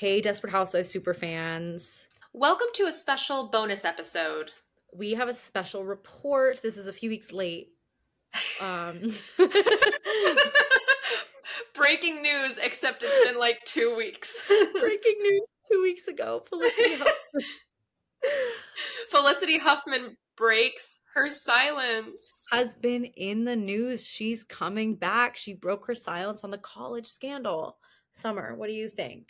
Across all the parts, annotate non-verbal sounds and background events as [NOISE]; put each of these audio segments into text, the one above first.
Hey, Desperate Housewives super fans. Welcome to a special bonus episode. We have a special report. This is a few weeks late. Um, [LAUGHS] Breaking news, except it's been like two weeks. [LAUGHS] breaking news two weeks ago. Felicity [LAUGHS] Huffman Felicity Huffman breaks her silence. has been in the news. She's coming back. She broke her silence on the college scandal. Summer, what do you think?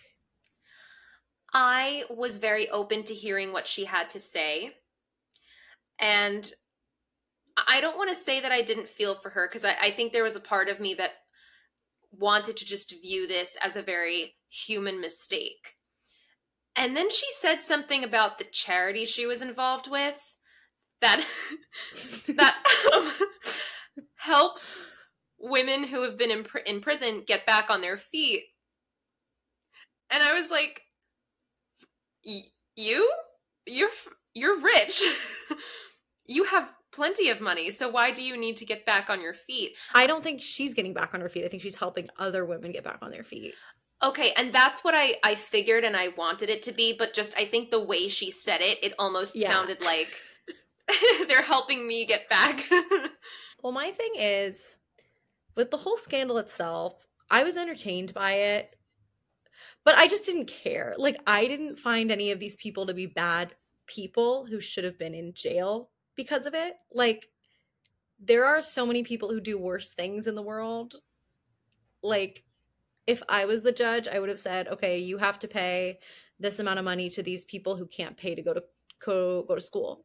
I was very open to hearing what she had to say. And I don't want to say that I didn't feel for her because I, I think there was a part of me that wanted to just view this as a very human mistake. And then she said something about the charity she was involved with that [LAUGHS] that [LAUGHS] helps women who have been in, pr- in prison get back on their feet. And I was like, "Y- "You, you're you're rich. [LAUGHS] you have plenty of money. So why do you need to get back on your feet?" I don't think she's getting back on her feet. I think she's helping other women get back on their feet. Okay, and that's what I I figured and I wanted it to be, but just I think the way she said it, it almost Yeah. sounded like [LAUGHS] [LAUGHS] they're helping me get back. Well, my thing is with the whole scandal itself, I was entertained by it, but I just didn't care. Like, I didn't find any of these people to be bad people who should have been in jail because of it. Like, there are so many people who do worse things in the world. Like, if I was the judge, I would have said, okay, you have to pay this amount of money to these people who can't pay to go to go, go to school.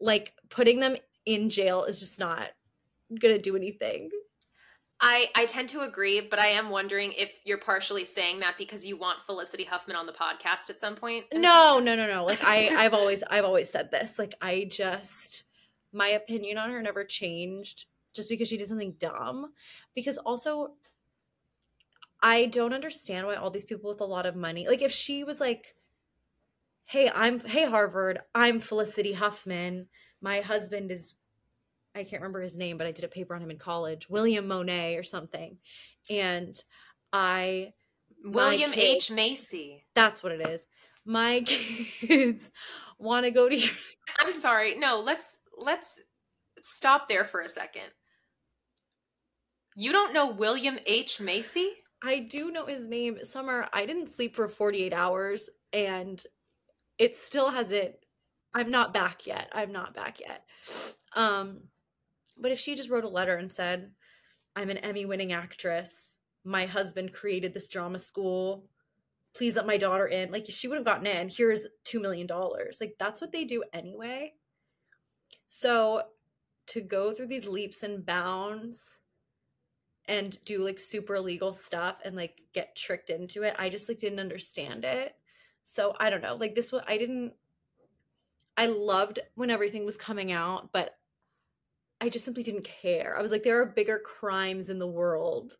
Like, putting them in jail is just not gonna do anything. I I tend to agree, but I am wondering if you're partially saying that because you want Felicity Huffman on the podcast at some point. No, no, no, no. Like I, I've always, I've always said this. Like I just, my opinion on her never changed just because she did something dumb. Because also, I don't understand why all these people with a lot of money, like if she was like, "Hey, I'm, hey Harvard, I'm Felicity Huffman. My husband is, I can't remember his name, but I did a paper on him in college, William Monet or something, and I." William H Macy. That's what it is. My [LAUGHS] kids want to go to your [LAUGHS] I'm sorry. No, let's let's stop there for a second. You don't know William H Macy? I do know his name. Summer, I didn't sleep for 48 hours and it still hasn't I'm not back yet. I'm not back yet. Um but if she just wrote a letter and said, "I'm an Emmy-winning actress. My husband created this drama school. Please let my daughter in." Like she would have gotten in. Here's 2 million dollars. Like that's what they do anyway. So to go through these leaps and bounds and do like super legal stuff and like get tricked into it. I just like didn't understand it. So I don't know. Like this was I didn't I loved when everything was coming out, but I just simply didn't care. I was like there are bigger crimes in the world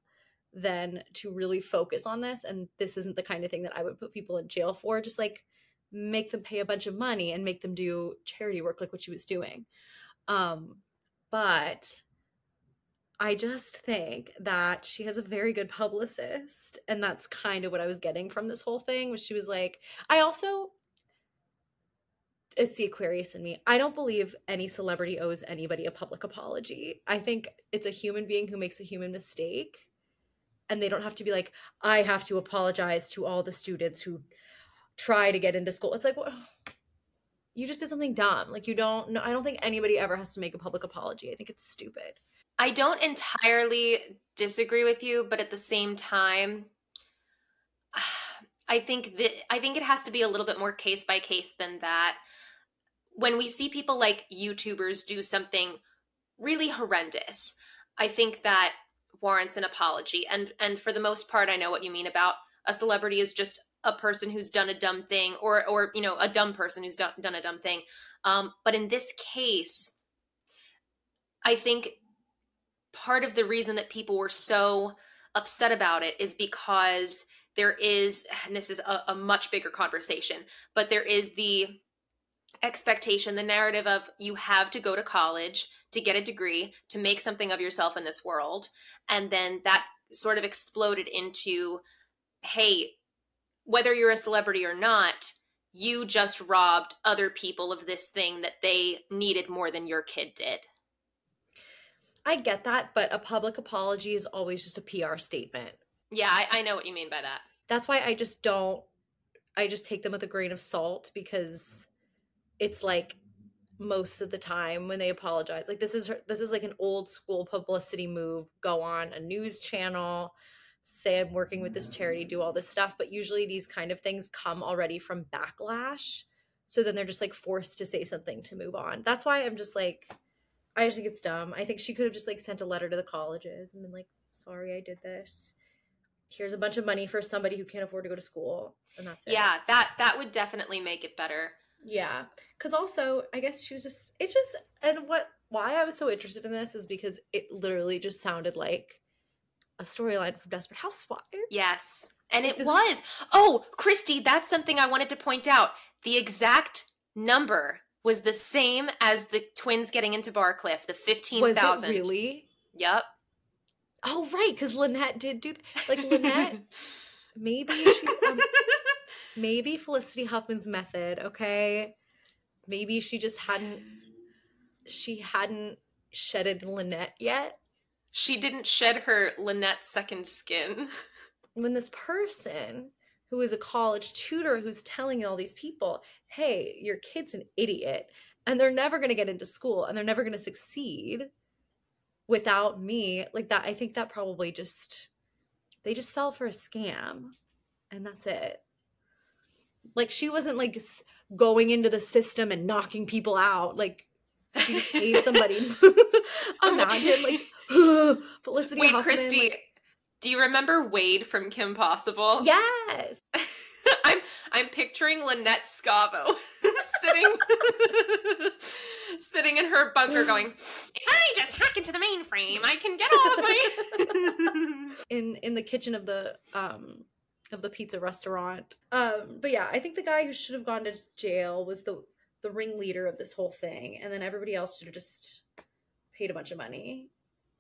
than to really focus on this and this isn't the kind of thing that I would put people in jail for. Just like make them pay a bunch of money and make them do charity work like what she was doing. Um but I just think that she has a very good publicist, and that's kind of what I was getting from this whole thing. Was she was like, I also, it's the Aquarius in me. I don't believe any celebrity owes anybody a public apology. I think it's a human being who makes a human mistake, and they don't have to be like, I have to apologize to all the students who try to get into school. It's like, well, you just did something dumb. Like you don't. No, I don't think anybody ever has to make a public apology. I think it's stupid. I don't entirely disagree with you, but at the same time, [SIGHS] I think that I think it has to be a little bit more case by case than that. When we see people like YouTubers do something really horrendous, I think that warrants an apology. And and for the most part, I know what you mean about a celebrity is just a person who's done a dumb thing, or or you know a dumb person who's done, done a dumb thing. Um, but in this case, I think part of the reason that people were so upset about it is because there is and this is a, a much bigger conversation but there is the expectation the narrative of you have to go to college to get a degree to make something of yourself in this world and then that sort of exploded into hey whether you're a celebrity or not, you just robbed other people of this thing that they needed more than your kid did. I get that, but a public apology is always just a PR statement. Yeah, I, I know what you mean by that. That's why I just don't I just take them with a grain of salt because it's like most of the time when they apologize like this is this is like an old school publicity move go on a news channel say i'm working with this charity do all this stuff but usually these kind of things come already from backlash so then they're just like forced to say something to move on. That's why i'm just like i just think it's dumb. I think she could have just like sent a letter to the colleges and been like sorry i did this. Here's a bunch of money for somebody who can't afford to go to school and that's it. Yeah, that that would definitely make it better. Yeah, because also I guess she was just it just and what why I was so interested in this is because it literally just sounded like a storyline from Desperate Housewives. Yes. And it This is- was. Oh, Christy, that's something I wanted to point out. The exact number was the same as the twins getting into Barcliff, the Was 15,000. it really? Yep. Oh right, because Lynette did do th- like [LAUGHS] Lynette. maybe she, um, [LAUGHS] maybe Felicity Huffman's method. Okay, maybe she just hadn't she hadn't shedded Lynette yet. she didn't shed her Lynette second skin. [LAUGHS] when this person who is a college tutor who's telling all these people, hey, your kid's an idiot and they're never going to get into school and they're never going to succeed without me, like that, I think that probably just, they just fell for a scam and that's it. Like she wasn't like going into the system and knocking people out. Like she just [LAUGHS] somebody. [LAUGHS] Imagine like [GASPS] Felicity Wait, Huffman, Christy, like- do you remember Wade from Kim Possible? [LAUGHS] yes. I'm I'm picturing Lynette Scavo sitting sitting in her bunker [SIGHS] going, if I just hack into the mainframe, I can get all of my in in the kitchen of the um of the pizza restaurant. Um but yeah, I think the guy who should have gone to jail was the the ringleader of this whole thing and then everybody else should have just paid a bunch of money.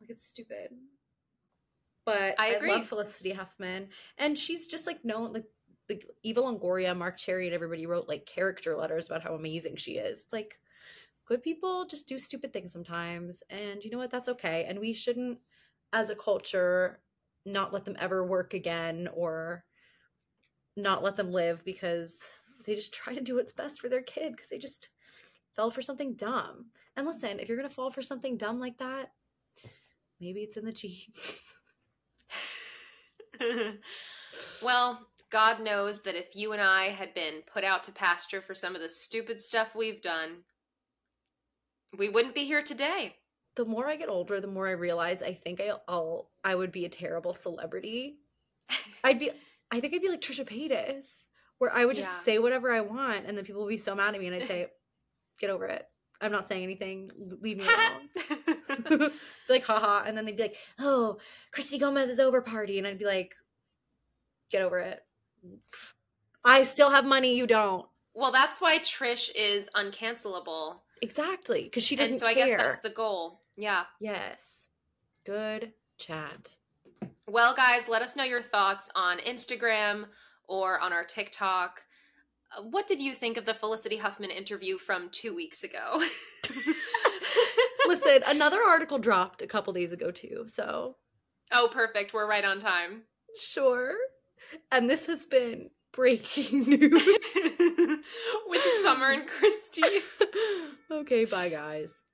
Like it's stupid. But I agree. love Felicity Huffman and she's just like known like like Eva Longoria, Marc Cherry, and everybody wrote like character letters about how amazing she is. It's like good people just do stupid things sometimes, and you know what? That's okay. And we shouldn't, as a culture, not let them ever work again or not let them live because they just try to do what's best for their kid because they just fell for something dumb. And listen, if you're gonna fall for something dumb like that, maybe it's in the genes. [LAUGHS] well, God knows that if you and I had been put out to pasture for some of the stupid stuff we've done, we wouldn't be here today. the more I get older, the more I realize I think I, I'll I would be a terrible celebrity. [LAUGHS] I'd be I think I'd be like Trisha Paytas, where I would just Yeah. say whatever I want, and then people would be so mad at me, and I'd [LAUGHS] say, "Get over it. I'm not saying anything. Leave me alone." [LAUGHS] [LAUGHS] like, haha, and then they'd be like, "Oh, Christy Gomez is over party," and I'd be like, "Get over it. I still have money. You don't." well, that's why Trish is uncancelable. Exactly, because she doesn't And so I care. guess that's the goal. Yeah. yes. Good chat. Well, guys, let us know your thoughts on Instagram or on our TikTok. Uh, What did you think of the Felicity Huffman interview from two weeks ago? [LAUGHS] Listen, another article dropped a couple days ago too, so oh, perfect. We're right on time. sure. And this has been breaking [LAUGHS] news. [LAUGHS] With Summer and Christy. okay, bye guys.